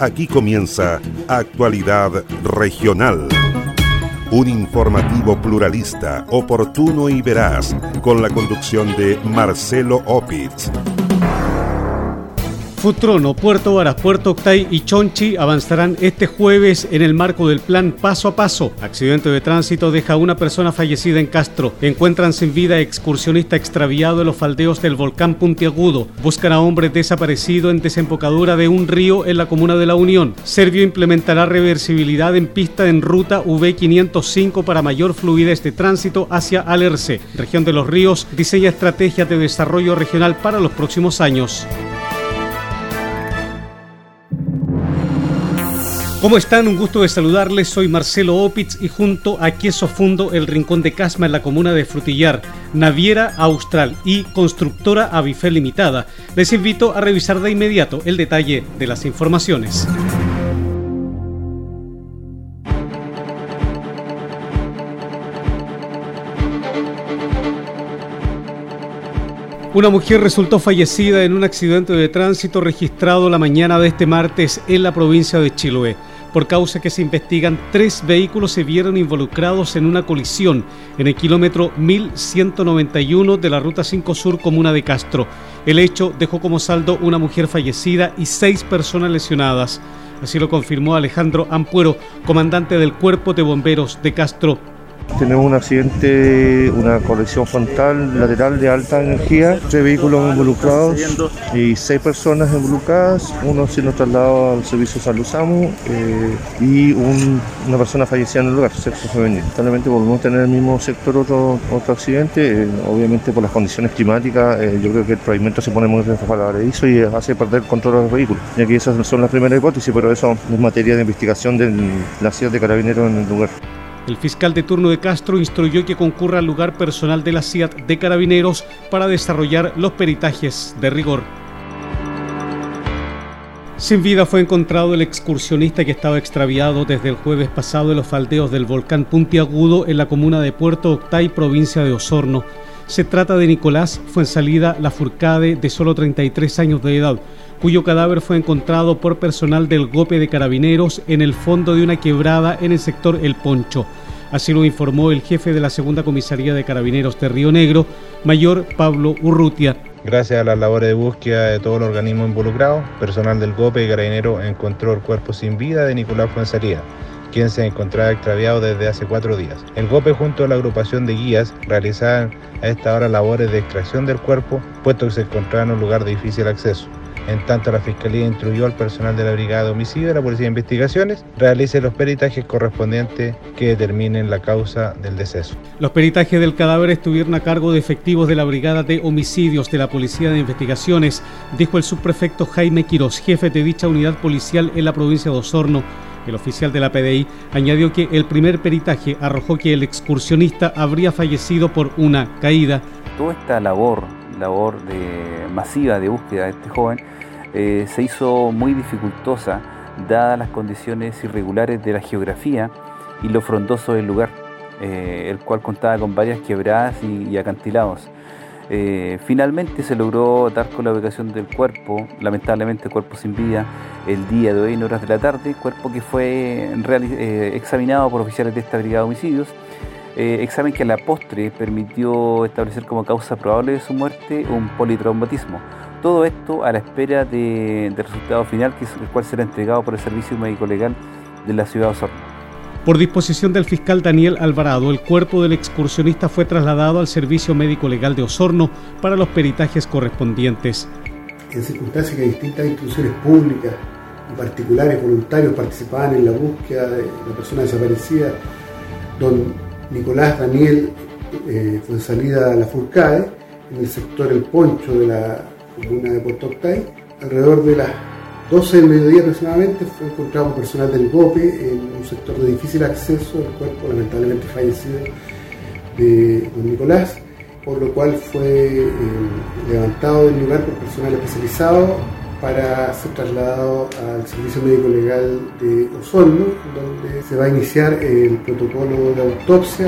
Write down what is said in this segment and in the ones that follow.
Aquí comienza Actualidad Regional. Un informativo pluralista, oportuno y veraz, con la conducción de Marcelo Opitz. Futrono, Puerto Varas, Puerto Octay y Chonchi avanzarán este jueves en el marco del plan Paso a Paso. Accidente de tránsito deja a una persona fallecida en Castro. Encuentran sin vida excursionista extraviado en los faldeos del volcán Puntiagudo. Buscan a hombre desaparecido en desembocadura de un río en la comuna de La Unión. Servio implementará reversibilidad en pista en ruta V505 para mayor fluidez de tránsito hacia Alerce. Región de los Ríos diseña estrategias de desarrollo regional para los próximos años. ¿Cómo están? Un gusto de saludarles. Soy Marcelo Opitz y junto a Queso Fundo, el Rincón de Casma en la comuna de Frutillar, Naviera Austral y Constructora Avifel Limitada, les invito a revisar de inmediato el detalle de las informaciones. Una mujer resultó fallecida en un accidente de tránsito registrado la mañana de este martes en la provincia de Chiloé. Por causa que se investigan, tres vehículos se vieron involucrados en una colisión en el kilómetro 1191 de la Ruta 5 Sur, comuna de Castro. El hecho dejó como saldo una mujer fallecida y seis personas lesionadas. Así lo confirmó Alejandro Ampuero, comandante del Cuerpo de Bomberos de Castro tenemos un accidente, una colisión frontal lateral de alta energía, tres vehículos involucrados y seis personas involucradas, uno siendo trasladado al servicio Salud SAMU eh, y una persona fallecida en el lugar, sexo femenino. Lamentablemente volvemos a tener en el mismo sector otro, otro accidente, eh, obviamente por las condiciones climáticas, eh, yo creo que el pavimento se pone muy resbaladizo y hace perder control de los vehículos. Y aquí esas son las primeras hipótesis, pero eso es materia de investigación de la ciudad de Carabineros en el lugar. El fiscal de turno de Castro instruyó que concurra al lugar personal de la CIAT de Carabineros para desarrollar los peritajes de rigor. Sin vida fue encontrado el excursionista que estaba extraviado desde el jueves pasado en los faldeos del volcán Puntiagudo en la comuna de Puerto Octay, provincia de Osorno. Se trata de Nicolás Fuensalida Lafurcade, de solo 33 años de edad, cuyo cadáver fue encontrado por personal del GOPE de Carabineros en el fondo de una quebrada en el sector El Poncho. Así lo informó el jefe de la segunda comisaría de Carabineros de Río Negro, mayor Pablo Urrutia. Gracias a las labores de búsqueda de todo el organismo involucrado, personal del GOPE de Carabineros encontró el cuerpo sin vida de Nicolás Fuensalida quien se encontraba extraviado desde hace cuatro días. El GOPE junto a la agrupación de guías realizaban a esta hora labores de extracción del cuerpo, puesto que se encontraba en un lugar de difícil acceso. En tanto, la Fiscalía instruyó al personal de la Brigada de Homicidio de la Policía de Investigaciones realice los peritajes correspondientes que determinen la causa del deceso. Los peritajes del cadáver estuvieron a cargo de efectivos de la Brigada de Homicidios de la Policía de Investigaciones, dijo el subprefecto Jaime Quirós, jefe de dicha unidad policial en la provincia de Osorno. El oficial de la PDI añadió que el primer peritaje arrojó que el excursionista habría fallecido por una caída. Toda esta labor, labor de, masiva de búsqueda de este joven, eh, se hizo muy dificultosa dadas las condiciones irregulares de la geografía y lo frondoso del lugar, eh, el cual contaba con varias quebradas y, acantilados. Eh, finalmente se logró dar con la ubicación del cuerpo, lamentablemente cuerpo sin vida, el día de hoy en horas de la tarde, cuerpo que fue examinado por oficiales de esta brigada de homicidios, examen que a la postre permitió establecer como causa probable de su muerte un politraumatismo todo esto a la espera del resultado final, que es el cual será entregado por el Servicio Médico Legal de la ciudad de Osorno. Por disposición del fiscal Daniel Alvarado, el cuerpo del excursionista fue trasladado al Servicio Médico Legal de Osorno para los peritajes correspondientes. En circunstancias que distintas instituciones públicas y particulares voluntarios participaban en la búsqueda de la persona desaparecida, don Nicolás Daniel eh, fue salida a la Furcade, en el sector El Poncho de la comuna de Puerto Octay. Alrededor de las 12 del mediodía aproximadamente fue encontrado un personal del GOPE en un sector de difícil acceso, el cuerpo lamentablemente fallecido de don Nicolás, por lo cual fue eh, levantado del lugar por personal especializado para ser trasladado al Servicio Médico Legal de Osorno, donde se va a iniciar el protocolo de autopsia,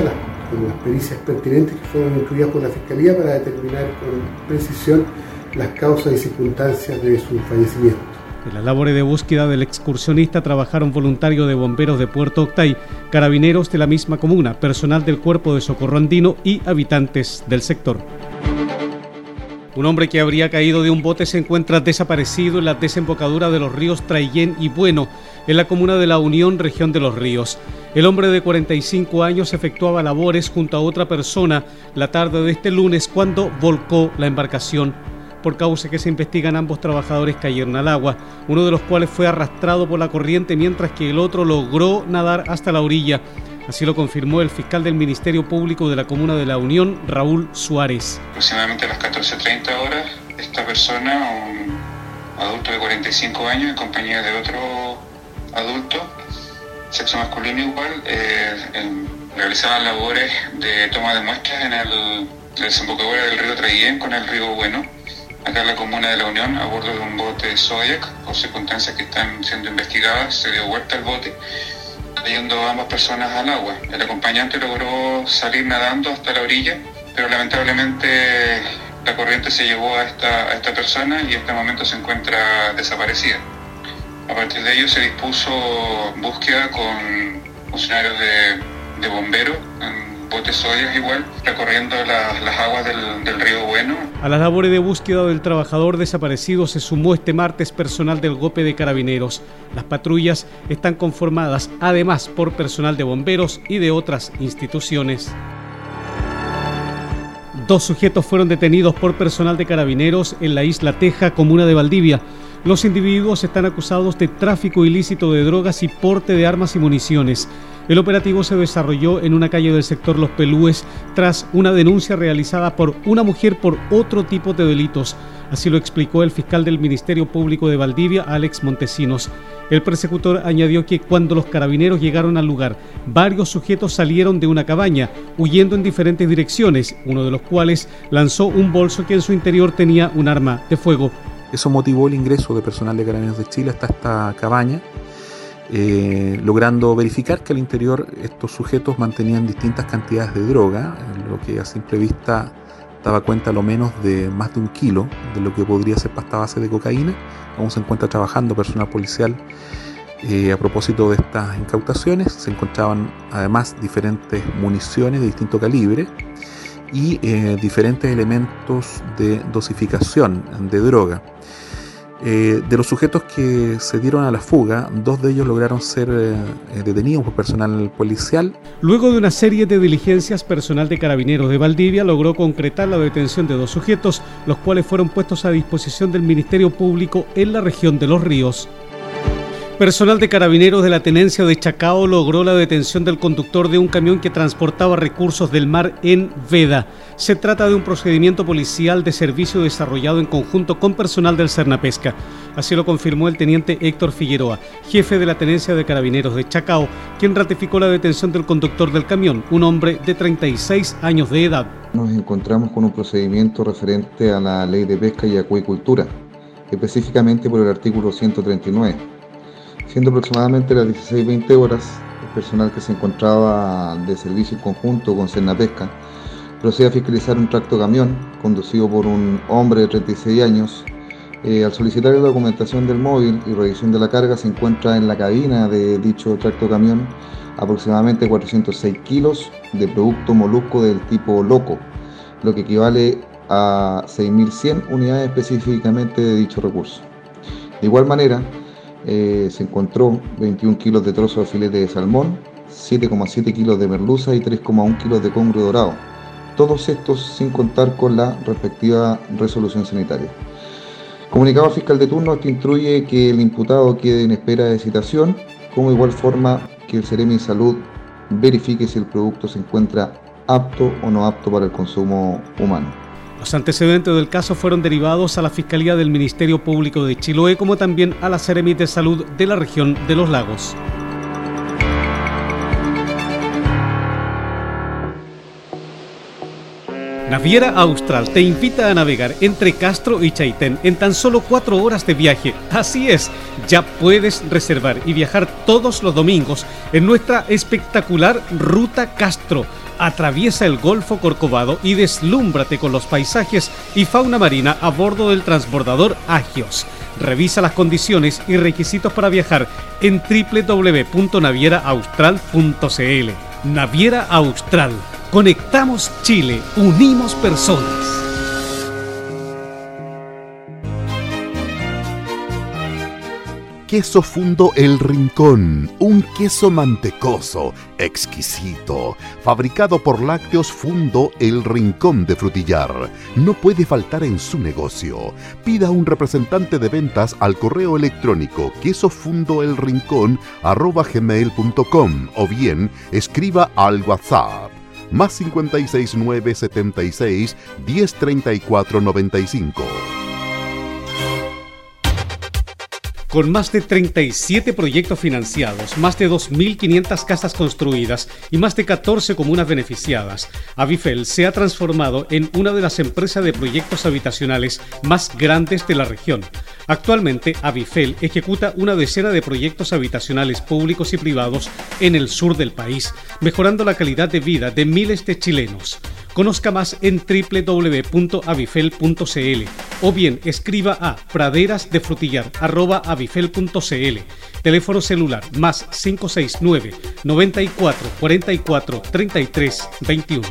con las pericias pertinentes que fueron incluidas por la Fiscalía para determinar con precisión las causas y circunstancias de su fallecimiento. En las labores de búsqueda del excursionista trabajaron voluntarios de bomberos de Puerto Octay, carabineros de la misma comuna, personal del Cuerpo de Socorro Andino y habitantes del sector. Un hombre que habría caído de un bote se encuentra desaparecido en la desembocadura de los ríos Traillén y Bueno, en la comuna de La Unión, región de los ríos. El hombre de 45 años efectuaba labores junto a otra persona la tarde de este lunes cuando volcó la embarcación. Por causa que se investigan ambos trabajadores cayeron al agua, uno de los cuales fue arrastrado por la corriente mientras que el otro logró nadar hasta la orilla. Así lo confirmó el fiscal del Ministerio Público de la Comuna de la Unión, Raúl Suárez. Aproximadamente a las 14.30 horas, esta persona, un adulto de 45 años, en compañía de otro adulto, sexo masculino igual, eh, realizaban labores de toma de muestras en el desembocadura del río Traillén con el río Bueno, acá en la comuna de la Unión, a bordo de un bote Zodiac, por circunstancias que están siendo investigadas, se dio vuelta el bote yendo ambas personas al agua. El acompañante logró salir nadando hasta la orilla, pero lamentablemente la corriente se llevó a esta, esta persona y en este momento se encuentra desaparecida. A partir de ello se dispuso búsqueda con funcionarios de, de bomberos igual, recorriendo las aguas del, río Bueno. A las labores de búsqueda del trabajador desaparecido se sumó este martes personal del GOPE de Carabineros. Las patrullas están conformadas además por personal de bomberos y de otras instituciones. Dos sujetos fueron detenidos por personal de carabineros en la isla Teja, comuna de Valdivia. Los individuos están acusados de tráfico ilícito de drogas y porte de armas y municiones. El operativo se desarrolló en una calle del sector Los Pelúes tras una denuncia realizada por una mujer por otro tipo de delitos. Así lo explicó el fiscal del Ministerio Público de Valdivia, Alex Montesinos. El persecutor añadió que cuando los carabineros llegaron al lugar, varios sujetos salieron de una cabaña, huyendo en diferentes direcciones, uno de los cuales lanzó un bolso que en su interior tenía un arma de fuego. Eso motivó el ingreso de personal de Carabineros de Chile hasta esta cabaña, eh, logrando verificar que al interior estos sujetos mantenían distintas cantidades de droga, lo que a simple vista daba cuenta lo menos de más de un kilo de lo que podría ser pasta base de cocaína. Aún se encuentra trabajando personal policial eh, a propósito de estas incautaciones. Se encontraban además diferentes municiones de distinto calibre y eh, diferentes elementos de dosificación de droga. Eh, de los sujetos que se dieron a la fuga, dos de ellos lograron ser eh, detenidos por personal policial. Luego de una serie de diligencias, personal de carabineros de Valdivia logró concretar la detención de dos sujetos, los cuales fueron puestos a disposición del Ministerio Público en la región de Los Ríos. Personal de carabineros de la tenencia de Chacao logró la detención del conductor de un camión que transportaba recursos del mar en Veda. Se trata de un procedimiento policial de servicio desarrollado en conjunto con personal del Cernapesca. Así lo confirmó el teniente Héctor Figueroa, jefe de la tenencia de carabineros de Chacao, quien ratificó la detención del conductor del camión, un hombre de 36 años de edad. Nos encontramos con un procedimiento referente a la ley de pesca y acuicultura, específicamente por el artículo 139 Siendo aproximadamente las 16-20 horas, el personal que se encontraba de servicio en conjunto con Cernapesca procede a fiscalizar un tracto camión conducido por un hombre de 36 años. Eh, al solicitar la documentación del móvil y revisión de la carga, se encuentra en la cabina de dicho tracto camión aproximadamente 406 kilos de producto molusco del tipo loco, lo que equivale a 6.100 unidades específicamente de dicho recurso. De igual manera, eh, se encontró 21 kilos de trozo de filete de salmón, 7,7 kilos de merluza y 3,1 kilos de congrio dorado. Todos estos sin contar con la respectiva resolución sanitaria. Comunicado fiscal de turno que instruye que el imputado quede en espera de citación, como igual forma que el Ceremi Salud verifique si el producto se encuentra apto o no apto para el consumo humano. Los antecedentes del caso fueron derivados a la Fiscalía del Ministerio Público de Chiloé como también a la Seremi de Salud de la región de los lagos. Naviera Austral te invita a navegar entre Castro y Chaitén en tan solo cuatro horas de viaje. Así es, ya puedes reservar y viajar todos los domingos en nuestra espectacular Ruta Castro atraviesa el Golfo Corcovado y deslúmbrate con los paisajes y fauna marina a bordo del transbordador Agios. Revisa las condiciones y requisitos para viajar en www.navieraaustral.cl. Naviera Austral. Conectamos Chile, unimos personas. Queso Fundo El Rincón, un queso mantecoso, exquisito, fabricado por Lácteos Fundo El Rincón de Frutillar. No puede faltar en su negocio. Pida un representante de ventas al correo electrónico quesofundoelrincón@gmail.com o bien escriba al WhatsApp más 569 76 1034 95. Con más de 37 proyectos financiados, más de 2.500 casas construidas y más de 14 comunas beneficiadas, Avifel se ha transformado en una de las empresas de proyectos habitacionales más grandes de la región. Actualmente, Avifel ejecuta una decena de proyectos habitacionales públicos y privados en el sur del país, mejorando la calidad de vida de miles de chilenos. Conozca más en www.avifel.cl o bien escriba a praderasdefrutillar.avifel.cl. Teléfono celular más 569 94 44 33 21.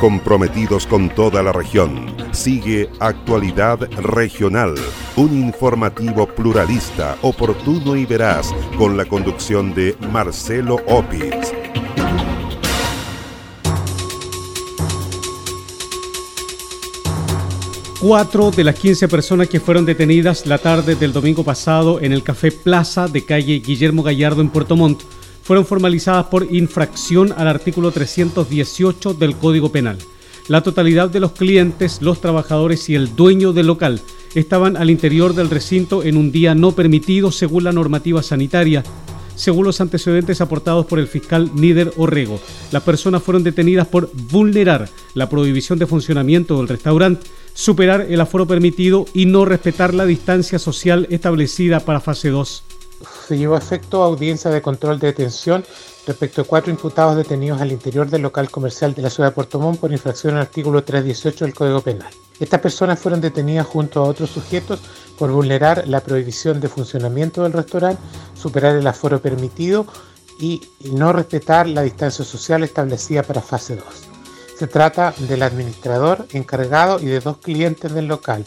Comprometidos con toda la región. Sigue Actualidad Regional, un informativo pluralista, oportuno y veraz, con la conducción de Marcelo Opitz. Cuatro de las 15 personas que fueron detenidas la tarde del domingo pasado en el Café Plaza de calle Guillermo Gallardo en Puerto Montt fueron formalizadas por infracción al artículo 318 del Código Penal. La totalidad de los clientes, los trabajadores y el dueño del local estaban al interior del recinto en un día no permitido según la normativa sanitaria. Según los antecedentes aportados por el fiscal Nider Orrego, las personas fueron detenidas por vulnerar la prohibición de funcionamiento del restaurante, superar el aforo permitido y no respetar la distancia social establecida para fase 2 se llevó a efecto audiencia de control de detención respecto a cuatro imputados detenidos al interior del local comercial de la ciudad de Puerto Montt por infracción al artículo 318 del Código Penal. Estas personas fueron detenidas junto a otros sujetos por vulnerar la prohibición de funcionamiento del restaurante, superar el aforo permitido y no respetar la distancia social establecida para fase 2. Se trata del administrador encargado y de dos clientes del local,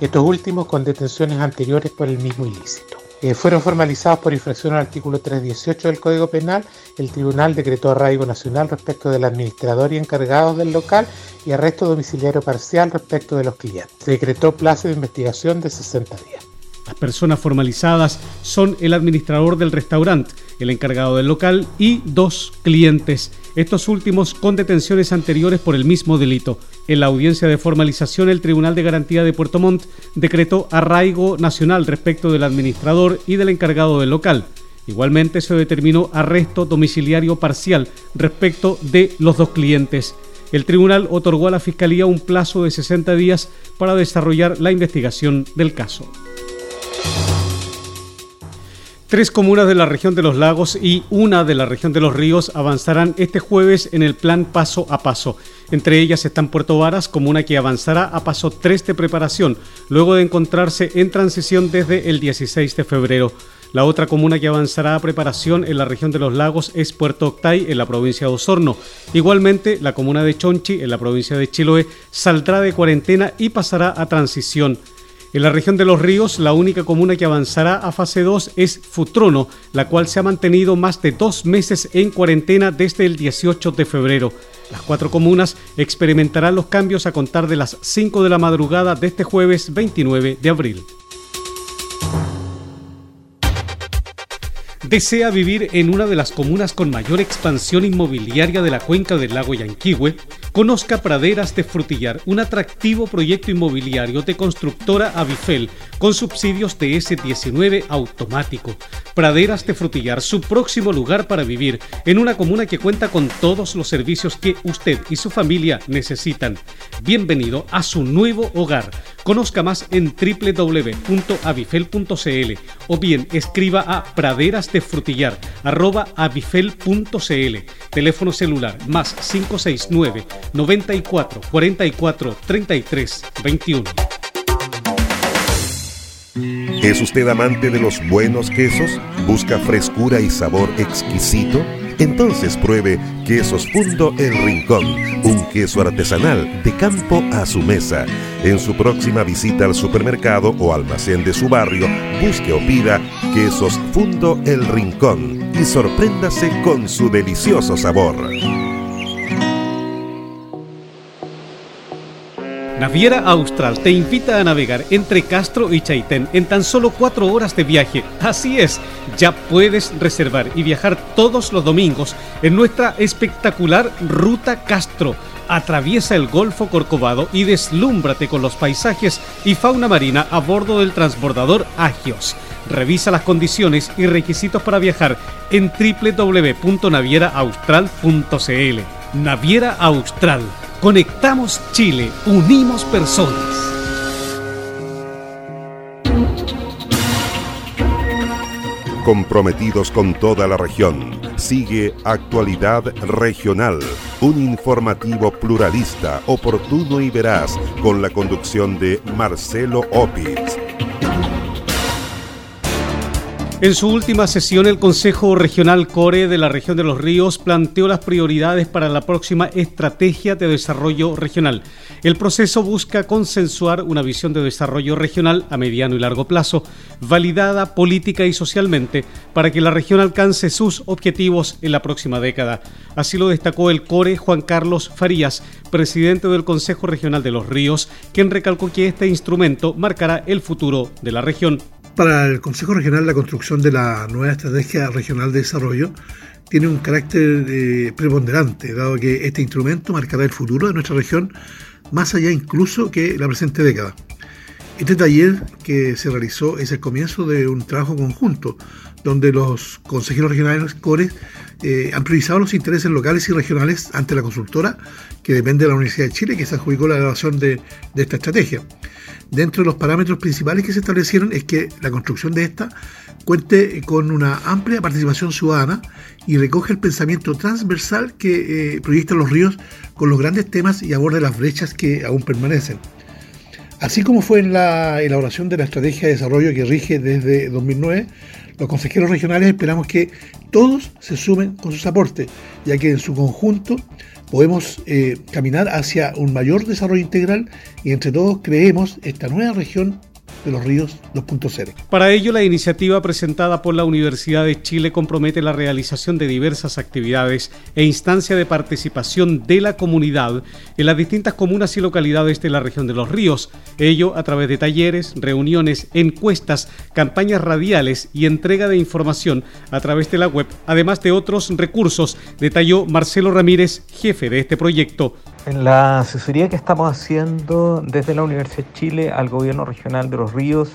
estos últimos con detenciones anteriores por el mismo ilícito. Eh, fueron formalizados por infracción al artículo 318 del Código Penal. El tribunal decretó arraigo nacional respecto del administrador y encargado del local y arresto domiciliario parcial respecto de los clientes. Decretó plazo de investigación de 60 días. Las personas formalizadas son el administrador del restaurante, el encargado del local y dos clientes, estos últimos con detenciones anteriores por el mismo delito. En la audiencia de formalización, el Tribunal de Garantía de Puerto Montt decretó arraigo nacional respecto del administrador y del encargado del local. Igualmente se determinó arresto domiciliario parcial respecto de los dos clientes. El tribunal otorgó a la Fiscalía un plazo de 60 días para desarrollar la investigación del caso. Tres comunas de la región de los lagos y una de la región de los ríos avanzarán este jueves en el plan paso a paso. Entre ellas están Puerto Varas, comuna que avanzará a paso 3 de preparación, luego de encontrarse en transición desde el 16 de febrero. La otra comuna que avanzará a preparación en la región de los lagos es Puerto Octay, en la provincia de Osorno. Igualmente, la comuna de Chonchi, en la provincia de Chiloé, saldrá de cuarentena y pasará a transición. En la región de los ríos, la única comuna que avanzará a fase 2 es Futrono, la cual se ha mantenido más de dos meses en cuarentena desde el 18 de febrero. Las cuatro comunas experimentarán los cambios a contar de las 5 de la madrugada de este jueves 29 de abril. Desea vivir en una de las comunas con mayor expansión inmobiliaria de la cuenca del lago Yanquihue, conozca Praderas de Frutillar, un atractivo proyecto inmobiliario de constructora Avifel con subsidios de S19 automático. Praderas de Frutillar, su próximo lugar para vivir en una comuna que cuenta con todos los servicios que usted y su familia necesitan. Bienvenido a su nuevo hogar Conozca más en www.avifel.cl o bien escriba a praderas de frutillar Teléfono celular más 569 94 44 33 21. ¿Es usted amante de los buenos quesos? ¿Busca frescura y sabor exquisito? Entonces pruebe Quesos Fundo El Rincón, un queso artesanal de campo a su mesa. En su próxima visita al supermercado o almacén de su barrio, busque o pida Quesos Fundo El Rincón y sorpréndase con su delicioso sabor. Naviera Austral te invita a navegar entre Castro y Chaitén en tan solo cuatro horas de viaje. Así es, ya puedes reservar y viajar todos los domingos en nuestra espectacular Ruta Castro. Atraviesa el Golfo Corcovado y deslúmbrate con los paisajes y fauna marina a bordo del transbordador Agios. Revisa las condiciones y requisitos para viajar en www.navieraaustral.cl. Naviera Austral Conectamos Chile, unimos personas. Comprometidos con toda la región, sigue Actualidad Regional, un informativo pluralista, oportuno y veraz, con la conducción de Marcelo Opitz. En su última sesión, el Consejo Regional Core de la región de los ríos planteó las prioridades para la próxima estrategia de desarrollo regional. El proceso busca consensuar una visión de desarrollo regional a mediano y largo plazo, validada política y socialmente, para que la región alcance sus objetivos en la próxima década. Así lo destacó el Core Juan Carlos Farías, presidente del Consejo Regional de los Ríos, quien recalcó que este instrumento marcará el futuro de la región. Para el Consejo Regional, la construcción de la nueva Estrategia Regional de Desarrollo tiene un carácter eh, preponderante, dado que este instrumento marcará el futuro de nuestra región más allá incluso que la presente década. Este taller que se realizó es el comienzo de un trabajo conjunto, donde los consejeros regionales CORES eh, han priorizado los intereses locales y regionales ante la consultora que depende de la Universidad de Chile, que se adjudicó la elaboración de esta estrategia. Dentro de los parámetros principales que se establecieron es que la construcción de esta cuente con una amplia participación ciudadana y recoge el pensamiento transversal que eh, proyecta los ríos con los grandes temas y aborde las brechas que aún permanecen. Así como fue en la elaboración de la estrategia de desarrollo que rige desde 2009, los consejeros regionales esperamos que todos se sumen con sus aportes, ya que en su conjunto podemos eh, caminar hacia un mayor desarrollo integral y entre todos creemos esta nueva región de los ríos 2.0. Para ello, la iniciativa presentada por la Universidad de Chile compromete la realización de diversas actividades e instancias de participación de la comunidad en las distintas comunas y localidades de la región de los ríos, ello a través de talleres, reuniones, encuestas, campañas radiales y entrega de información a través de la web, además de otros recursos, detalló Marcelo Ramírez, jefe de este proyecto. En la asesoría que estamos haciendo desde la Universidad de Chile al Gobierno Regional de los Ríos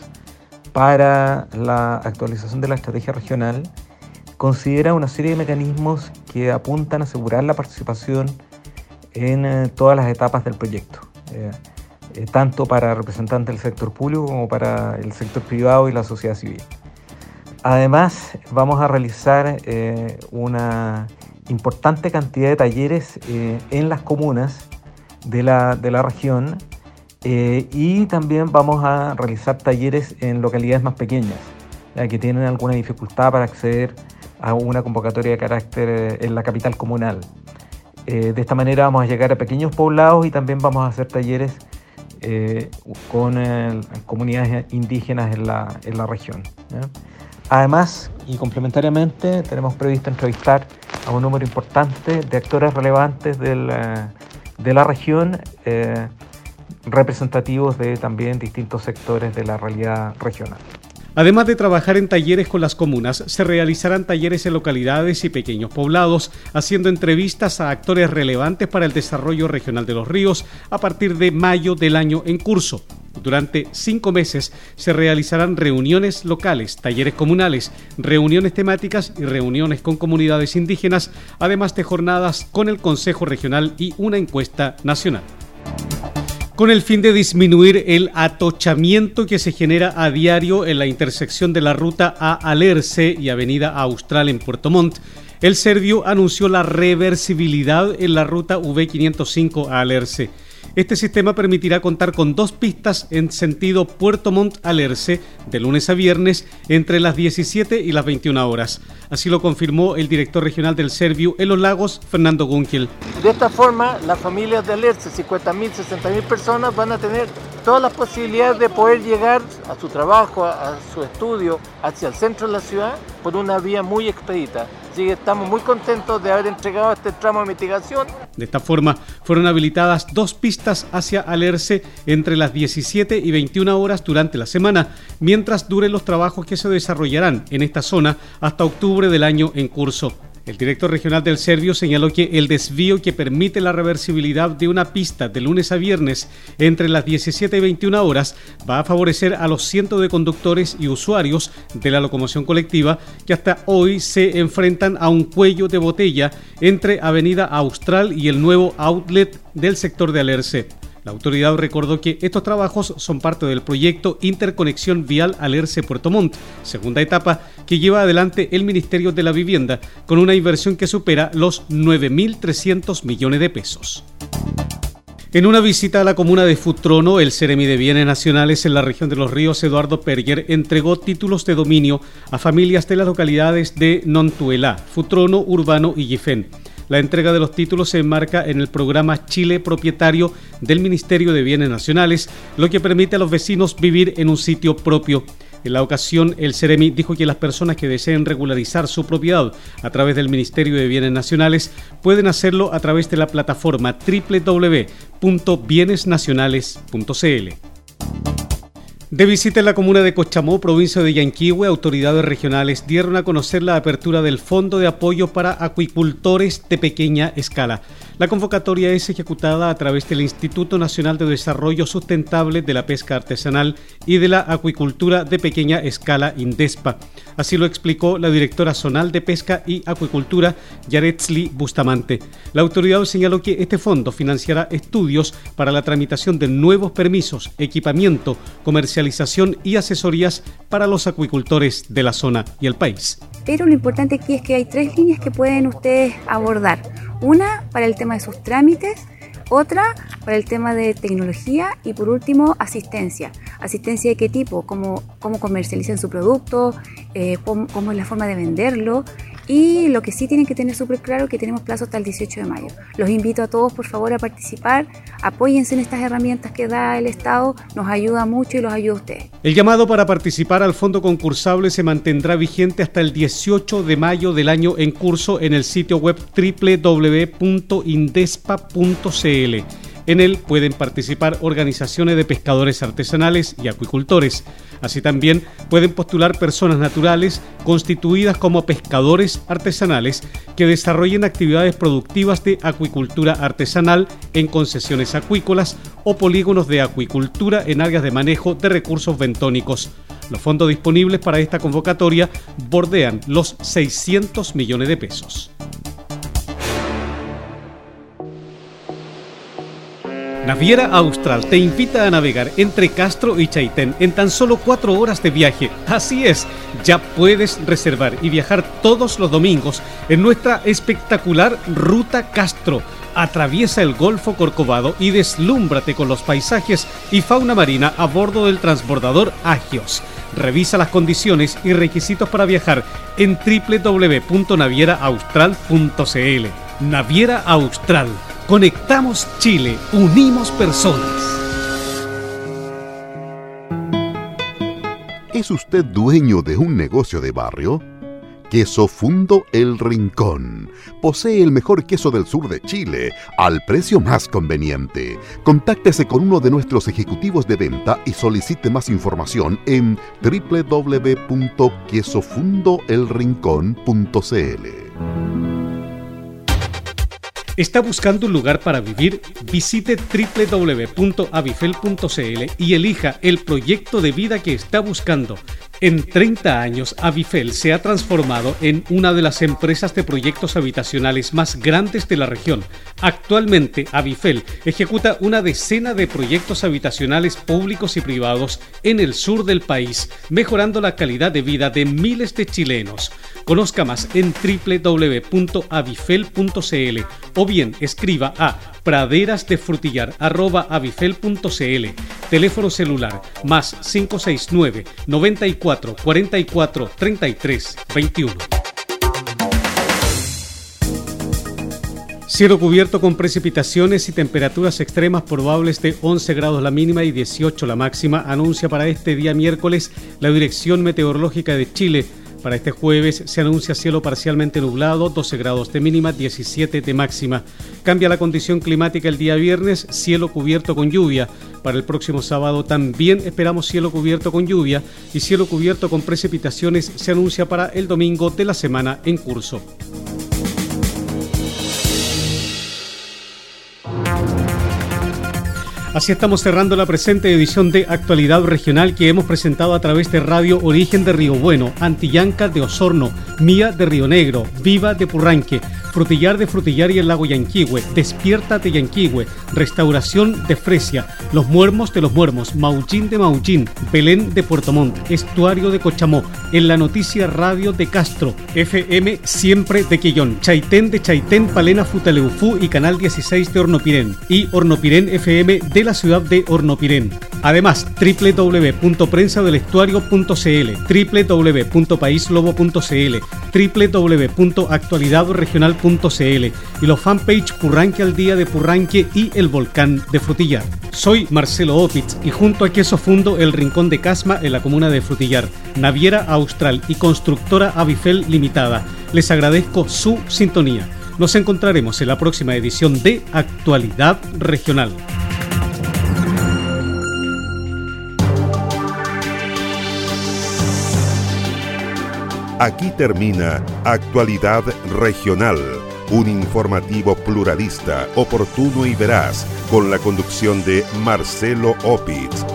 para la actualización de la estrategia regional, considera una serie de mecanismos que apuntan a asegurar la participación en eh, todas las etapas del proyecto, eh, eh, tanto para representantes del sector público como para el sector privado y la sociedad civil. Además, vamos a realizar una importante cantidad de talleres eh, en las comunas de la, región eh, y también vamos a realizar talleres en localidades más pequeñas, que tienen alguna dificultad para acceder a una convocatoria de carácter eh, en la capital comunal. de esta manera vamos a llegar a pequeños poblados y también vamos a hacer talleres con comunidades indígenas en la, en la región. Además, y complementariamente, tenemos previsto entrevistar a un número importante de actores relevantes de la región, eh, representativos de también distintos sectores de la realidad regional. Además de trabajar en talleres con las comunas, se realizarán talleres en localidades y pequeños poblados, haciendo entrevistas a actores relevantes para el desarrollo regional de los ríos a partir de mayo del año en curso. Durante cinco meses se realizarán reuniones locales, talleres comunales, reuniones temáticas y reuniones con comunidades indígenas, además de jornadas con el Consejo Regional y una encuesta nacional. con el fin de disminuir el atochamiento que se genera a diario en la intersección de la ruta A Alerce y Avenida Austral en Puerto Montt. El Servio anunció la reversibilidad en la ruta V505 a Alerce. Este sistema permitirá contar con dos pistas en sentido Puerto Montt Alerce de lunes a viernes entre las 17 y las 21 horas. Así lo confirmó el director regional del Serviu en los lagos, Fernando Gunkel. De esta forma, las familias de Alerce, 50.000, 60.000 personas, van a tener todas las posibilidades de poder llegar a su trabajo, a, su estudio, hacia el centro de la ciudad por una vía muy expedita. Así que estamos muy contentos de haber entregado este tramo de mitigación. De esta forma, fueron habilitadas dos pistas hacia Alerce entre las 17 y 21 horas durante la semana, mientras duren los trabajos que se desarrollarán en esta zona hasta octubre del año en curso. El director regional del Servio señaló que el desvío que permite la reversibilidad de una pista de lunes a viernes entre las 17 y 21 horas va a favorecer a los cientos de conductores y usuarios de la locomoción colectiva que hasta hoy se enfrentan a un cuello de botella entre Avenida Austral y el nuevo outlet del sector de Alerce. La autoridad recordó que estos trabajos son parte del proyecto Interconexión Vial Alerce Puerto Montt, segunda etapa que lleva adelante el Ministerio de la Vivienda, con una inversión que supera los 9.300 millones de pesos. En una visita a la comuna de Futrono, el Ceremi de Bienes Nacionales en la región de los ríos, Eduardo Perger, entregó títulos de dominio a familias de las localidades de Nontuela, Futrono, Urbano y Gifén. La entrega de los títulos se enmarca en el programa Chile Propietario del Ministerio de Bienes Nacionales, lo que permite a los vecinos vivir en un sitio propio. En la ocasión, el Ceremi dijo que las personas que deseen regularizar su propiedad a través del Ministerio de Bienes Nacionales pueden hacerlo a través de la plataforma www.bienesnacionales.cl. De visita en la comuna de Cochamó, provincia de Yanquihue, autoridades regionales dieron a conocer la apertura del Fondo de Apoyo para Acuicultores de Pequeña Escala. La convocatoria es ejecutada a través del Instituto Nacional de Desarrollo Sustentable de la Pesca Artesanal y de la Acuicultura de Pequeña Escala Indespa. Así lo explicó la directora zonal de Pesca y Acuicultura, Yaretzli Bustamante. La autoridad señaló que este fondo financiará estudios para la tramitación de nuevos permisos, equipamiento, comercialización y asesorías para los acuicultores de la zona y el país. Pero lo importante aquí es que hay tres líneas que pueden ustedes abordar. Una para el tema de sus trámites, otra para el tema de tecnología y por último asistencia. ¿Asistencia de qué tipo? ¿Cómo, cómo comercializan su producto? Eh, cómo, cómo, es la forma de venderlo? Y lo que sí tienen que tener súper claro es que tenemos plazo hasta el 18 de mayo. Los invito a todos, por favor, a participar. Apóyense en estas herramientas que da el Estado. Nos ayuda mucho y los ayuda a ustedes. El llamado para participar al fondo concursable se mantendrá vigente hasta el 18 de mayo del año en curso en el sitio web www.indespa.cl. En él pueden participar organizaciones de pescadores artesanales y acuicultores. Así también pueden postular personas naturales constituidas como pescadores artesanales que desarrollen actividades productivas de acuicultura artesanal en concesiones acuícolas o polígonos de acuicultura en áreas de manejo de recursos bentónicos. Los fondos disponibles para esta convocatoria bordean los 600 millones de pesos. Naviera Austral te invita a navegar entre Castro y Chaitén en tan solo cuatro horas de viaje. Así es, ya puedes reservar y viajar todos los domingos en nuestra espectacular Ruta Castro. Atraviesa el Golfo Corcovado y deslúmbrate con los paisajes y fauna marina a bordo del transbordador Agios. Revisa las condiciones y requisitos para viajar en www.navieraaustral.cl. Naviera Austral Conectamos Chile, unimos personas. ¿Es usted dueño de un negocio de barrio? Queso Fundo El Rincón. Posee el mejor queso del sur de Chile al precio más conveniente. Contáctese con uno de nuestros ejecutivos de venta y solicite más información en www.quesofundoelrincón.cl. ¿Está buscando un lugar para vivir? Visite www.avifel.cl y elija el proyecto de vida que está buscando. En 30 años, Avifel se ha transformado en una de las empresas de proyectos habitacionales más grandes de la región. Actualmente, Avifel ejecuta una decena de proyectos habitacionales públicos y privados en el sur del país, mejorando la calidad de vida de miles de chilenos. Conozca más en www.avifel.cl o bien escriba a praderasdefrutillar.avifel.cl Teléfono celular más 569 94 44 33 21. Cielo cubierto con precipitaciones y temperaturas extremas probables de 11 grados la mínima y 18 la máxima, anuncia para este día miércoles la Dirección Meteorológica de Chile para este jueves se anuncia cielo parcialmente nublado, 12 grados de mínima, 17 de máxima. Cambia la condición climática el día viernes, cielo cubierto con lluvia. Para el próximo sábado también esperamos cielo cubierto con lluvia y cielo cubierto con precipitaciones se anuncia para el domingo de la semana en curso. Así estamos cerrando la presente edición de Actualidad Regional que hemos presentado a través de Radio Origen de Río Bueno, Antillanca de Osorno, Mía de Río Negro, Viva de Purranque, Frutillar de Frutillar y el Lago Yanquihue, Despierta de Yanquihue, Restauración de Fresia, Los Muermos de los Muermos, Mauchín de Mauchín, Belén de Puerto Montt, Estuario de Cochamó, en la noticia Radio de Castro, FM Siempre de Quillón, Chaitén de Chaitén, Palena Futaleufú y Canal 16 de Hornopirén y Hornopirén FM de la ciudad de Hornopirén. Además, www.prensadelestuario.cl, www.paislobo.cl, www.actualidadregional.cl y los fanpage Purranque al Día de Purranque y El Volcán de Frutillar. Soy Marcelo Opitz y junto a Queso Fundo El Rincón de Casma en la comuna de Frutillar, Naviera Austral y Constructora Avifel Limitada. Les agradezco su sintonía. Nos encontraremos en la próxima edición de Actualidad Regional. Aquí termina Actualidad Regional, un informativo pluralista, oportuno y veraz, con la conducción de Marcelo Opitz.